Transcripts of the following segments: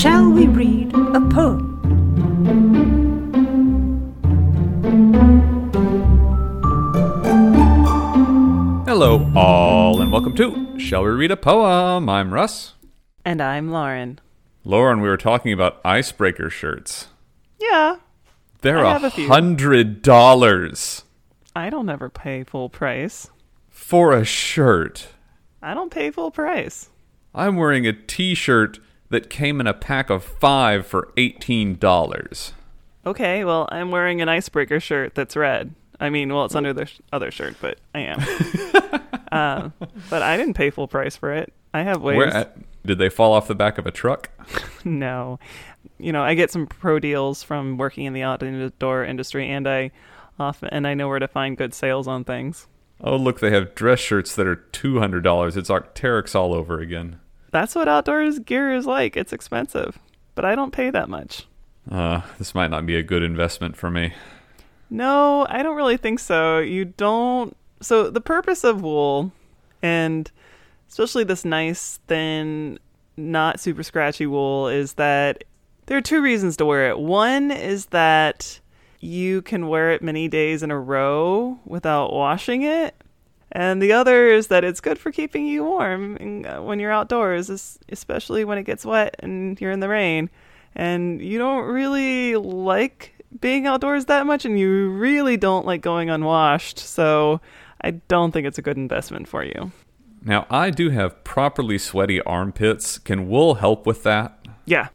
shall we read a poem? Hello, all, and welcome to Shall We Read a Poem? I'm Russ. And I'm Lauren. Lauren, we were talking about icebreaker shirts. Yeah, They're I a have a few. hundred dollars I don't ever pay full price. for a shirt. I don't pay full price. I'm wearing a t-shirt that came in a pack of five for eighteen dollars. Okay, well, I'm wearing an icebreaker shirt that's red. I mean, well, it's under the sh- other shirt, but I am. uh, but I didn't pay full price for it. I have ways. Where at, did they fall off the back of a truck? No, you know, I get some pro deals from working in the outdoor industry, and I often and I know where to find good sales on things. Oh, look, they have dress shirts that are two hundred dollars. It's Arc'teryx all over again. That's what outdoors gear is like. It's expensive, but I don't pay that much. Uh, this might not be a good investment for me. No, I don't really think so. You don't. So, the purpose of wool, and especially this nice, thin, not super scratchy wool, is that there are two reasons to wear it. One is that you can wear it many days in a row without washing it. And the other is that it's good for keeping you warm uh, when you're outdoors, especially when it gets wet and you're in the rain. And you don't really like being outdoors that much, and you really don't like going unwashed. So I don't think it's a good investment for you. Now, I do have properly sweaty armpits. Can wool help with that? Yeah.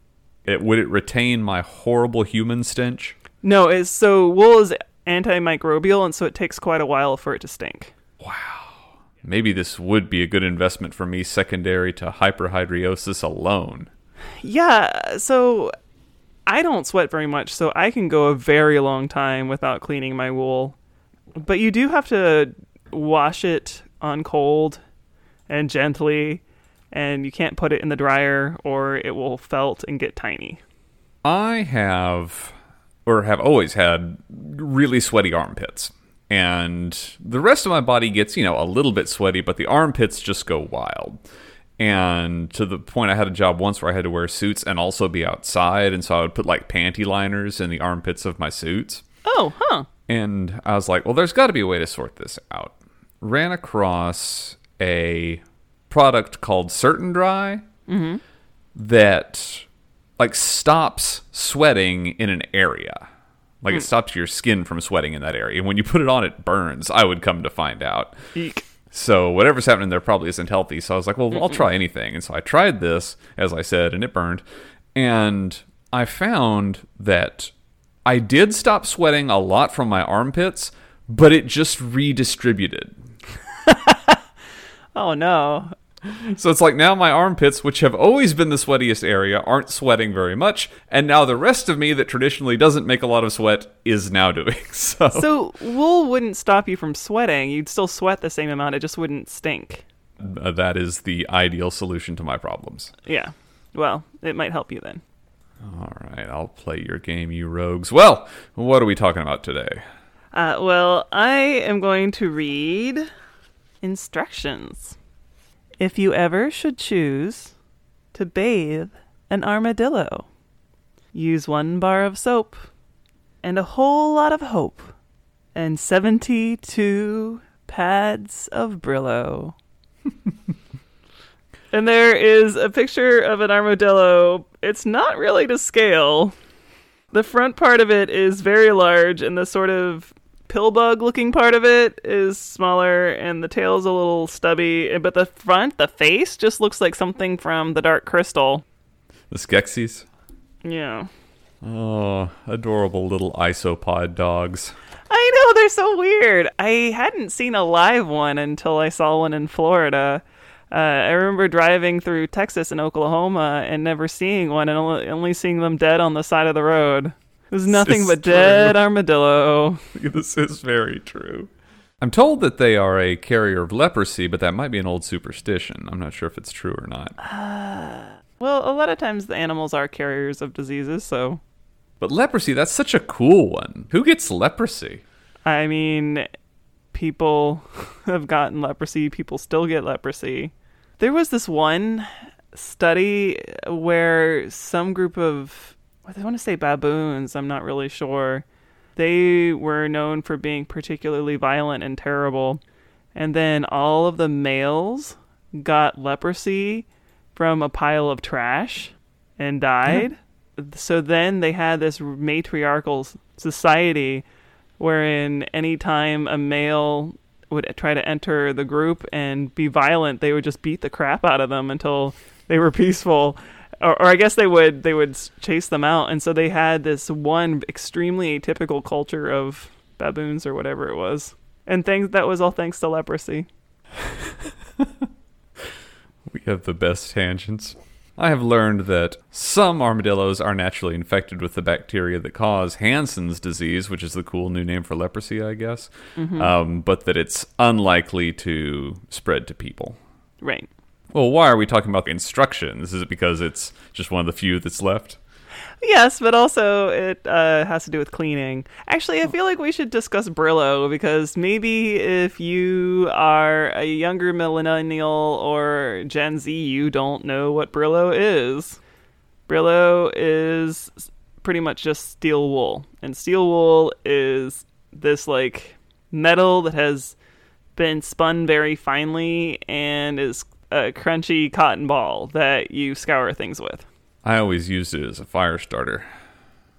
It, would it retain my horrible human stench? No, it's, so wool is antimicrobial, and so it takes quite a while for it to stink. Maybe this would be a good investment for me secondary to hyperhidrosis alone. Yeah, so I don't sweat very much, so I can go a very long time without cleaning my wool. But you do have to wash it on cold and gently, and you can't put it in the dryer or it will felt and get tiny. I have, or have always had, really sweaty armpits. And the rest of my body gets, you know, a little bit sweaty, but the armpits just go wild. And to the point, I had a job once where I had to wear suits and also be outside. And so I would put like panty liners in the armpits of my suits. Oh, huh. And I was like, well, there's got to be a way to sort this out. Ran across a product called Certain Dri mm-hmm. that like stops sweating in an area. Like it hmm. stops your skin from sweating in that area. And when you put it on, it burns. I would come to find out. Eek. So whatever's happening there probably isn't healthy. So I was like, well, I'll try anything. And so I tried this, as I said, and it burned. And I found that I did stop sweating a lot from my armpits, but it just redistributed. Oh, no. So it's like now my armpits, which have always been the sweatiest area, aren't sweating very much, and now the rest of me that traditionally doesn't make a lot of sweat is now doing so. So wool wouldn't stop you from sweating. You'd still sweat the same amount, it just wouldn't stink. Uh, that is the ideal solution to my problems. Yeah. Well, it might help you then. All right, I'll play your game, you rogues. Well, what are we talking about today? Uh, well, I am going to read instructions. If you ever should choose to bathe an armadillo, use one bar of soap and a whole lot of hope and 72 pads of Brillo. and there is a picture of an armadillo. It's not really to scale. The front part of it is very large, and the sort of pill bug looking part of it is smaller, and the tail's a little stubby. But the front, the face, just looks like something from the Dark Crystal. The Skeksis? Yeah. Oh, adorable little isopod dogs. I know, they're so weird. I hadn't seen a live one until I saw one in Florida. Uh, I remember driving through Texas and Oklahoma and never seeing one and only, only seeing them dead on the side of the road. It was nothing is but dead true. armadillo. this is very true. I'm told that they are a carrier of leprosy, but that might be an old superstition. I'm not sure if it's true or not. Uh, well, a lot of times the animals are carriers of diseases, so But leprosy, that's such a cool one. Who gets leprosy? I mean, people have gotten leprosy, people still get leprosy. There was this one study where some group of I want to say baboons, I'm not really sure. They were known for being particularly violent and terrible. And then all of the males got leprosy from a pile of trash and died. So then they had this matriarchal society wherein anytime a male would try to enter the group and be violent, they would just beat the crap out of them until they were peaceful. Or, or I guess they would they would chase them out, and so they had this one extremely atypical culture of baboons or whatever it was, and things that was all thanks to leprosy. We have the best tangents. I have learned that some armadillos are naturally infected with the bacteria that cause Hansen's disease, which is the cool new name for leprosy, I guess, um, but that it's unlikely to spread to people. Right. Well, why are we talking about the instructions? Is it because it's just one of the few that's left? Yes, but also it uh, has to do with cleaning. Actually, I feel like we should discuss Brillo because maybe if you are a younger millennial or Gen Z, you don't know what Brillo is. Brillo is pretty much just steel wool, and steel wool is this like metal that has been spun very finely and is a crunchy cotton ball that you scour things with. I always used it as a fire starter.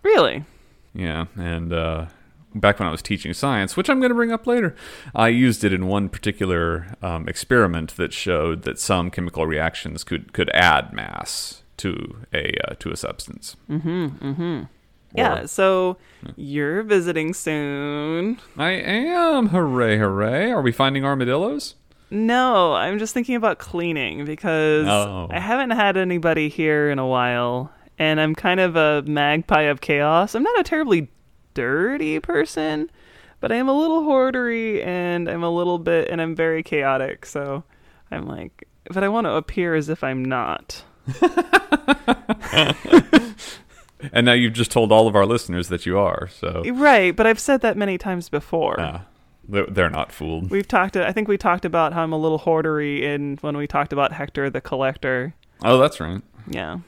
Really? Yeah, and uh, back when I was teaching science, which I'm going to bring up later, I used it in one particular um, experiment that showed that some chemical reactions could could add mass to a uh, to a substance. Mm-hmm. Mm-hmm. Yeah, so you're visiting soon. I am. Hooray! Hooray! Are we finding armadillos? No, I'm just thinking about cleaning because Oh. I haven't had anybody here in a while, and I'm kind of a magpie of chaos. I'm not a terribly dirty person, but I am a little hoardery and I'm a little bit, and I'm very chaotic. So I'm like, but I want to appear as if I'm not. And now you've just told all of our listeners that you are. So Right, but I've said that many times before. uh, they're, they're not fooled. We've talked. I think we talked about how I'm a little hoardery in when we talked about Hector the Collector. Oh, that's right. Yeah,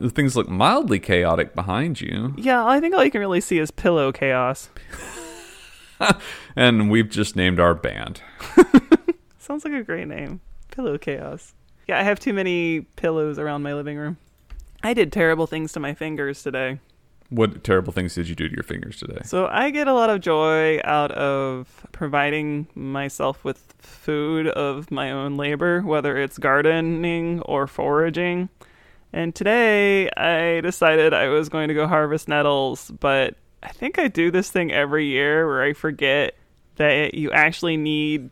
The things look mildly chaotic behind you, yeah. I think all you can really see is pillow chaos. and we've just named our band. Sounds like a great name, pillow chaos. Yeah, I have too many pillows around my living room. I did terrible things to my fingers today. What terrible things did you do to your fingers today? So I get a lot of joy out of providing myself with food of my own labor, whether it's gardening or foraging. And today I decided I was going to go harvest nettles, but I think I do this thing every year where I forget that you actually need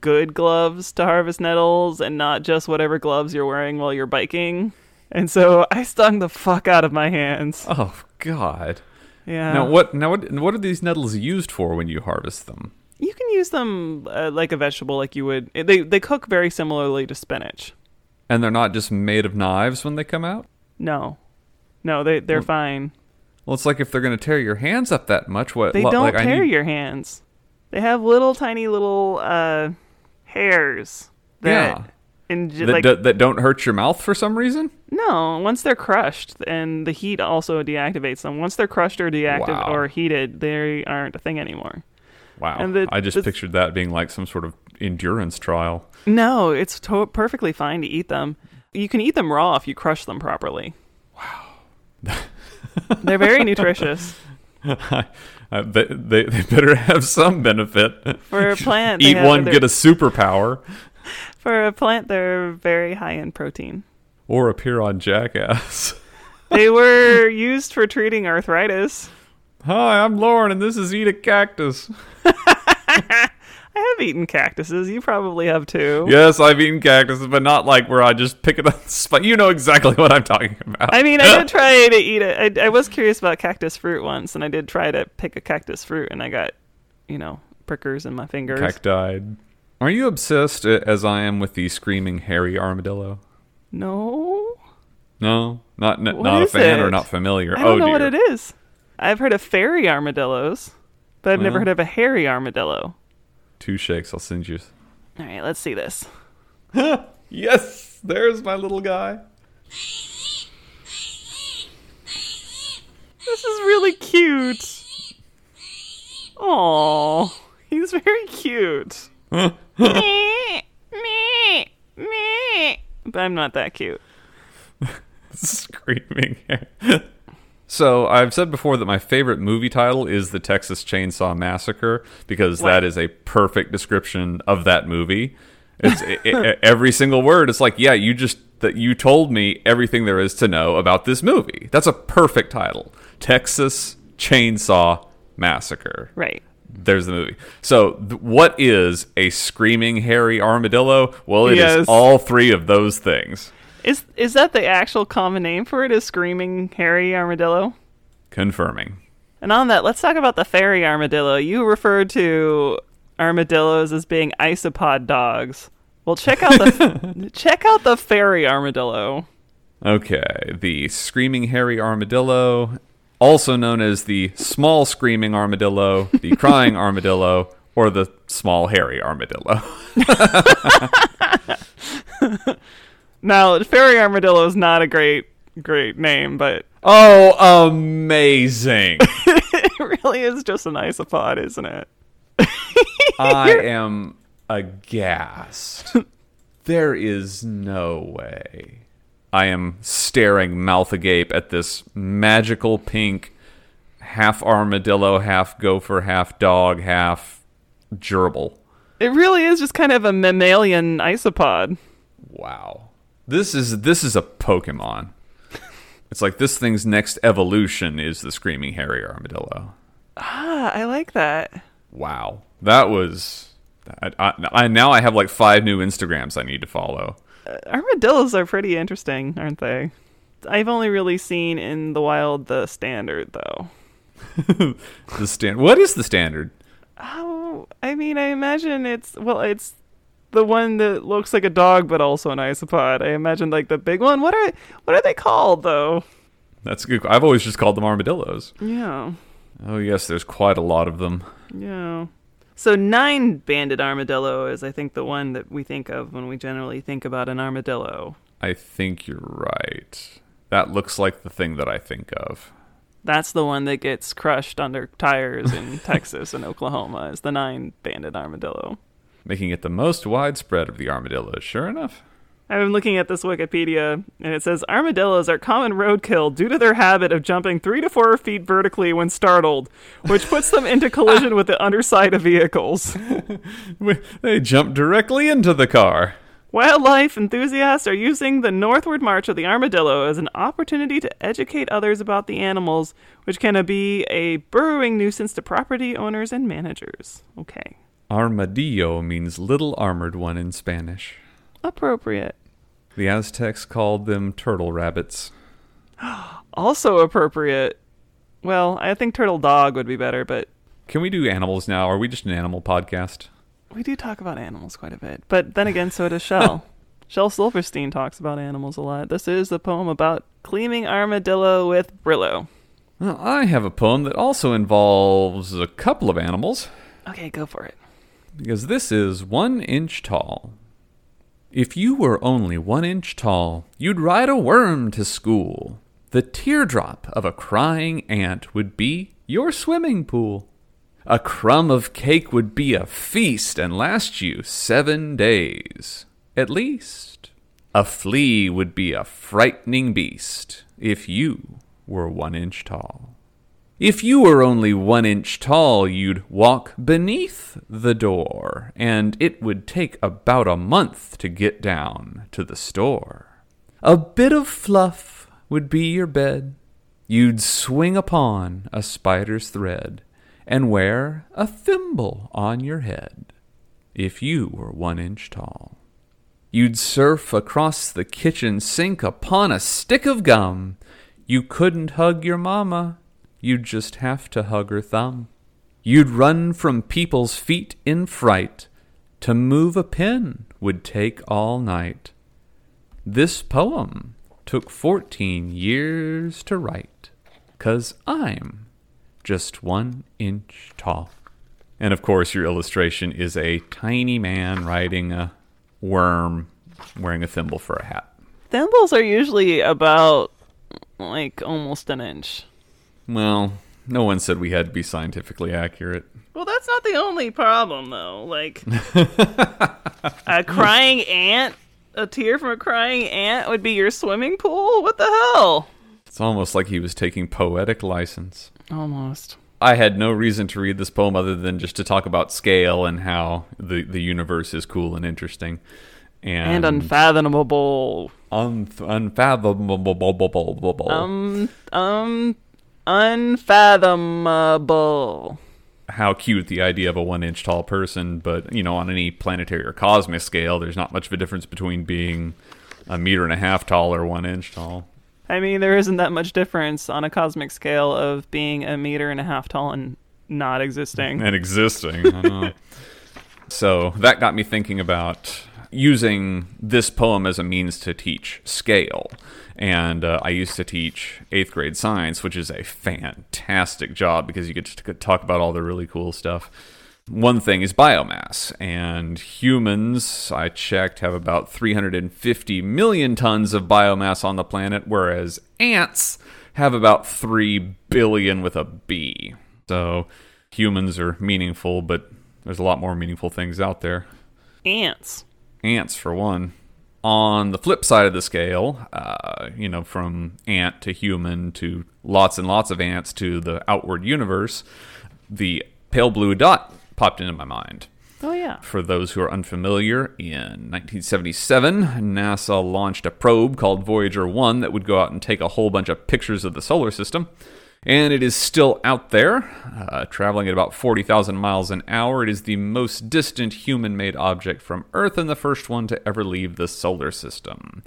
good gloves to harvest nettles and not just whatever gloves you're wearing while you're biking. And so I stung the fuck out of my hands. Oh God! Yeah. Now what? Now what? What are these nettles used for when you harvest them? You can use them uh, like a vegetable, like you would. They they cook very similarly to spinach. And they're not just made of knives when they come out. No, no, they they're Well, fine. Well, it's like if they're going to tear your hands up that much. What? They lo- don't like, tear need- your hands. They have little tiny little uh, hairs that Inj- that, like that, that don't hurt your mouth for some reason. no. Once they're crushed, and the heat also deactivates them. Once they're crushed or deactivated Wow. or heated, they aren't a thing anymore. Wow! And the- I just the- pictured that being like some sort of endurance trial. No, it's to- perfectly fine to eat them. You can eat them raw if you crush them properly. Wow. They're very nutritious. Uh, they, they, they better have some benefit. For a plant, Eat one, get a superpower, For a plant, they're very high in protein. or appear on Jackass. They were used for treating arthritis. Hi, I'm Lauren, and this is Eat a Cactus. I have eaten cactuses. You probably have too. Yes, I've eaten cactuses, but not like where I just pick it up. Spot. You know exactly what I'm talking about. I mean, I did try to eat it. I, I was curious about cactus fruit once, and I did try to pick a cactus fruit, and I got, you know, prickers in my fingers. Cacti. Are you obsessed uh, as I am with the screaming hairy armadillo? no, No, not n- not a fan or not familiar. I don't oh know dear. what it is. I've heard of fairy armadillos, but I've never heard of a hairy armadillo. Two shakes. I'll send you. All right, let's see this. Yes, there's my little guy. This is really cute. Oh, he's very cute. Me, me, me. But I'm not that cute. Screaming. so I've said before that my favorite movie title is the Texas Chainsaw Massacre because What? that is a perfect description of that movie. It's i i every single word. It's like, yeah, you just that you told me everything there is to know about this movie. That's a perfect title. Texas Chainsaw Massacre. Right. There's the movie. So, th- what is a screaming hairy armadillo? Well, it is Yes. all three of those things. Is is that the actual common name for it? Is screaming hairy armadillo? Confirming. And on that, let's talk about the fairy armadillo. You referred to armadillos as being isopod dogs. Well, check out the check out the fairy armadillo. Okay, the screaming hairy armadillo, also known as the small screaming armadillo, the crying armadillo, or the small hairy armadillo. Now, fairy armadillo is not a great great name, but Oh, amazing! it really is just an isopod, isn't it? I am aghast. There is no way. I am staring mouth agape at this magical pink, half armadillo, half gopher, half dog, half gerbil. It really is just kind of a mammalian isopod. Wow. This is this is a Pokemon. It's like this thing's next evolution is the screaming hairy armadillo. Ah, I like that. Wow. That was I, I, I now I have like five new Instagrams I need to follow. Uh, armadillos are pretty interesting, aren't they? I've only really seen in the wild the standard, though. The stand What is the standard? Oh, I mean, I imagine it's well, it's the one that looks like a dog, but also an isopod. I imagine like the big one. What are what are they called though? That's a good. I've always just called them armadillos. Yeah, Oh yes, there's quite a lot of them. yeah. So nine banded armadillo is, I think, the one that we think of when we generally think about an armadillo. I think you're right. That looks like the thing that I think of. That's the one that gets crushed under tires in Texas and Oklahoma. Is the nine banded armadillo. Making it the most widespread of the armadillos, sure enough. I'm looking at this Wikipedia, and it says armadillos are common roadkill due to their habit of jumping three to four feet vertically when startled, which puts them into collision with the underside of vehicles. They jump directly into the car. Wildlife enthusiasts are using the northward march of the armadillo as an opportunity to educate others about the animals, which can be a burrowing nuisance to property owners and managers. Okay. Armadillo means little armored one in Spanish. Appropriate. The Aztecs called them turtle rabbits. Also appropriate. Well, I think turtle dog would be better, but Can we do animals now? Are we just an animal podcast? We do talk about animals quite a bit, but then again, so does Shel. Shel Silverstein talks about animals a lot. This is a poem about cleaning armadillo with Brillo. Well, I have a poem that also involves a couple of animals, Okay, go for it. because this is one inch tall. If you were only one inch tall, you'd ride a worm to school. The teardrop of a crying ant would be your swimming pool. A crumb of cake would be a feast and last you seven days, at least. A flea would be a frightening beast if you were one inch tall. If you were only one inch tall, you'd walk beneath the door, and it would take about a month to get down to the store. A bit of fluff would be your bed. You'd swing upon a spider's thread and wear a thimble on your head if you were one inch tall. You'd surf across the kitchen sink upon a stick of gum. You couldn't hug your mama, you'd just have to hug her thumb. You'd run from people's feet in fright. To move a pin would take all night. This poem took 14 years to write, 'cause I'm just one inch tall. And of course, your illustration is a tiny man riding a worm wearing a thimble for a hat. thimbles are usually about like almost an inch. Well, no one said we had to be scientifically accurate. Well, that's not the only problem, though. Like, a crying ant, a tear from a crying ant would be your swimming pool? What the hell? It's almost like he was taking poetic license. Almost. I had no reason to read this poem other than just to talk about scale and how the, the universe is cool and interesting. And And, unfathomable. un- unfathomable. Um, um, unfathomable. how cute the idea of a one inch tall person, but you know, on any planetary or cosmic scale, there's not much of a difference between being a meter and a half tall or one inch tall. I mean, there isn't that much difference on a cosmic scale of being a meter and a half tall and not existing. and existing. So that got me thinking about using this poem as a means to teach scale. And uh, I used to teach eighth grade science, which is a fantastic job because you get to talk about all the really cool stuff. One thing is biomass, and humans, I checked, have about 350 million tons of biomass on the planet, whereas ants have about 3 billion with a B. So humans are meaningful, but there's a lot more meaningful things out there. Ants. Ants, for one. On the flip side of the scale, uh, you know, from ant to human to lots and lots of ants to the outward universe, the pale blue dot popped into my mind. Oh, yeah. For those who are unfamiliar, in 1977, NASA launched a probe called Voyager 1 that would go out and take a whole bunch of pictures of the solar system. And it is still out there, uh, traveling at about 40,000 miles an hour. It is the most distant human made object from Earth and the first one to ever leave the solar system.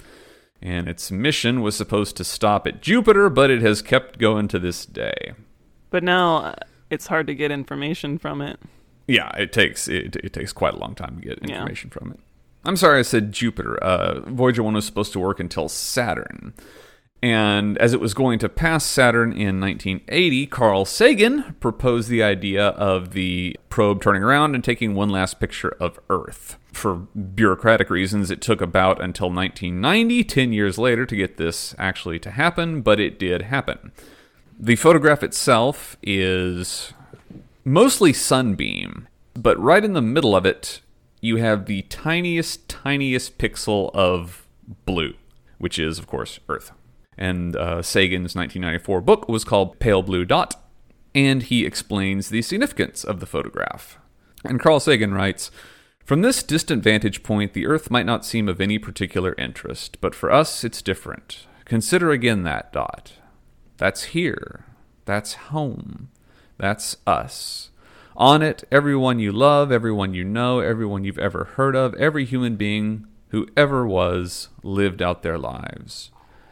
And its mission was supposed to stop at Jupiter, but it has kept going to this day. But now uh, it's hard to get information from it. Yeah, it takes it, it takes quite a long time to get Yeah. information from it. I'm sorry I said Jupiter. Uh, Voyager 1 was supposed to work until Saturn. And as it was going to pass Saturn in 1980, Carl Sagan proposed the idea of the probe turning around and taking one last picture of Earth. For bureaucratic reasons, it took about until 1990, 10 years later, to get this actually to happen, but it did happen. The photograph itself is mostly sunbeam, but right in the middle of it, you have the tiniest, tiniest pixel of blue, which is, of course, Earth. And uh, Sagan's 1994 book was called Pale Blue Dot, and he explains the significance of the photograph. And Carl Sagan writes From this distant vantage point, the Earth might not seem of any particular interest, but for us, it's different. Consider again that dot. That's here. That's home. That's us. On it, everyone you love, everyone you know, everyone you've ever heard of, every human being who ever was lived out their lives.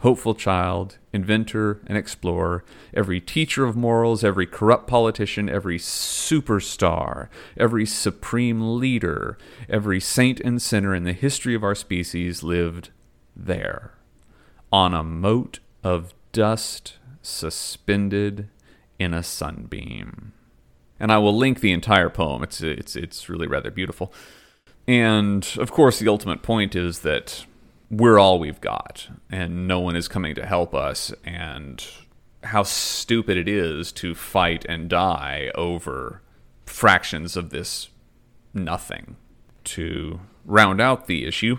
hopeful child, inventor and explorer, every teacher of morals, every corrupt politician, every superstar, every supreme leader, every saint and sinner in the history of our species lived there, on a mote of dust suspended in a sunbeam. And I will link the entire poem. It's it's it's really rather beautiful. And of course, the ultimate point is that we're all we've got, and no one is coming to help us. And how stupid it is to fight and die over fractions of this nothing. To round out the issue,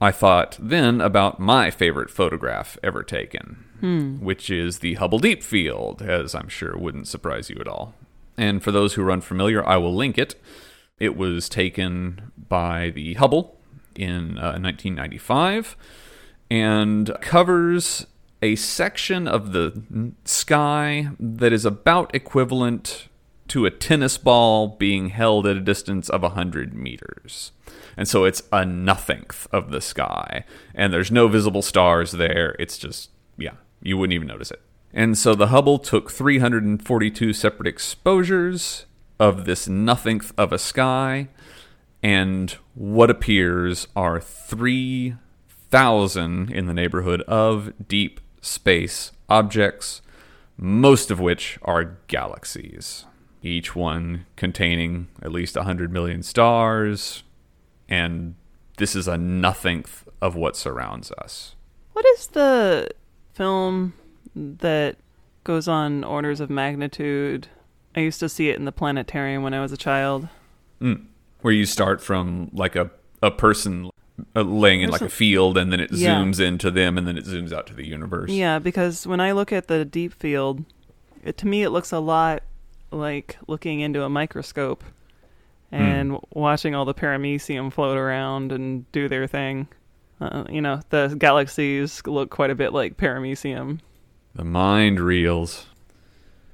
I thought then about my favorite photograph ever taken, hmm. which is the Hubble Deep Field, as I'm sure wouldn't surprise you at all. And for those who are unfamiliar, I will link it. It was taken by the Hubble in uh, 1995 and covers a section of the sky that is about equivalent to a tennis ball being held at a distance of 100 meters. And so it's a nothingth of the sky. And there's no visible stars there. It's just, yeah, you wouldn't even notice it. And so the Hubble took 342 separate exposures of this nothingth of a sky and what appears are 3,000 in the neighborhood of deep space objects, most of which are galaxies, each one containing at least 100 million stars, and this is a nothingth of what surrounds us. What is the film that goes on orders of magnitude? I used to see it in the planetarium when I was a child. Mm. Where you start from like a, a person uh, laying in like a field and then it Yeah. zooms into them and then it zooms out to the universe. Yeah, because when I look at the deep field, it, to me it looks a lot like looking into a microscope and watching all the paramecium float around and do their thing. Uh, you know, the galaxies look quite a bit like paramecium. The mind reels.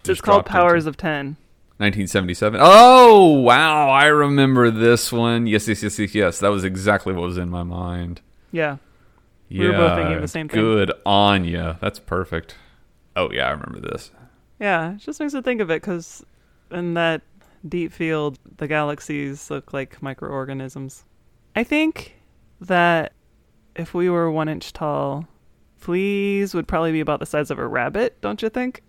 it's called Powers into of 10. 1977. Oh, wow. I remember this one. Yes, yes, yes, yes, yes. That was exactly what was in my mind. Yeah. Yeah. We were both thinking the same thing. Good on ya. That's perfect. Oh, yeah. I remember this. Yeah, it just makes me think of it because in that deep field, the galaxies look like microorganisms. I think that if we were one inch tall, fleas would probably be about the size of a rabbit, don't you think?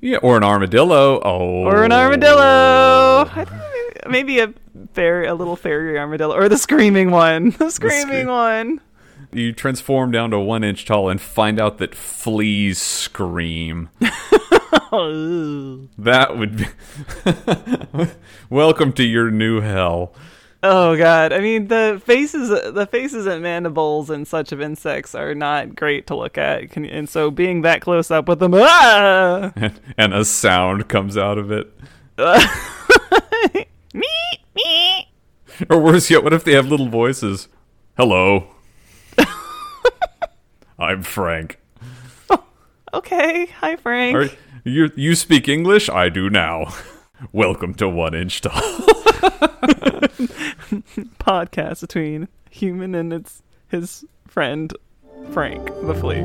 Yeah. Or an armadillo. Oh. Or an armadillo. I think maybe, a fairy, a little fairy armadillo, or the screaming one. The screaming scream- one. You transform down to one inch tall and find out that fleas scream. That would be. Welcome to your new hell. Oh god! I mean, the faces, the faces and mandibles and such of insects are not great to look at, Can, and so being that close up with them, ah! And, a sound comes out of it. me, me. Or worse yet, what if they have little voices? Hello. I'm Frank. Okay, hi Frank. Are you you speak English? I do now. Welcome to One Inch Tall. Podcast between human and its his friend Frank the flea.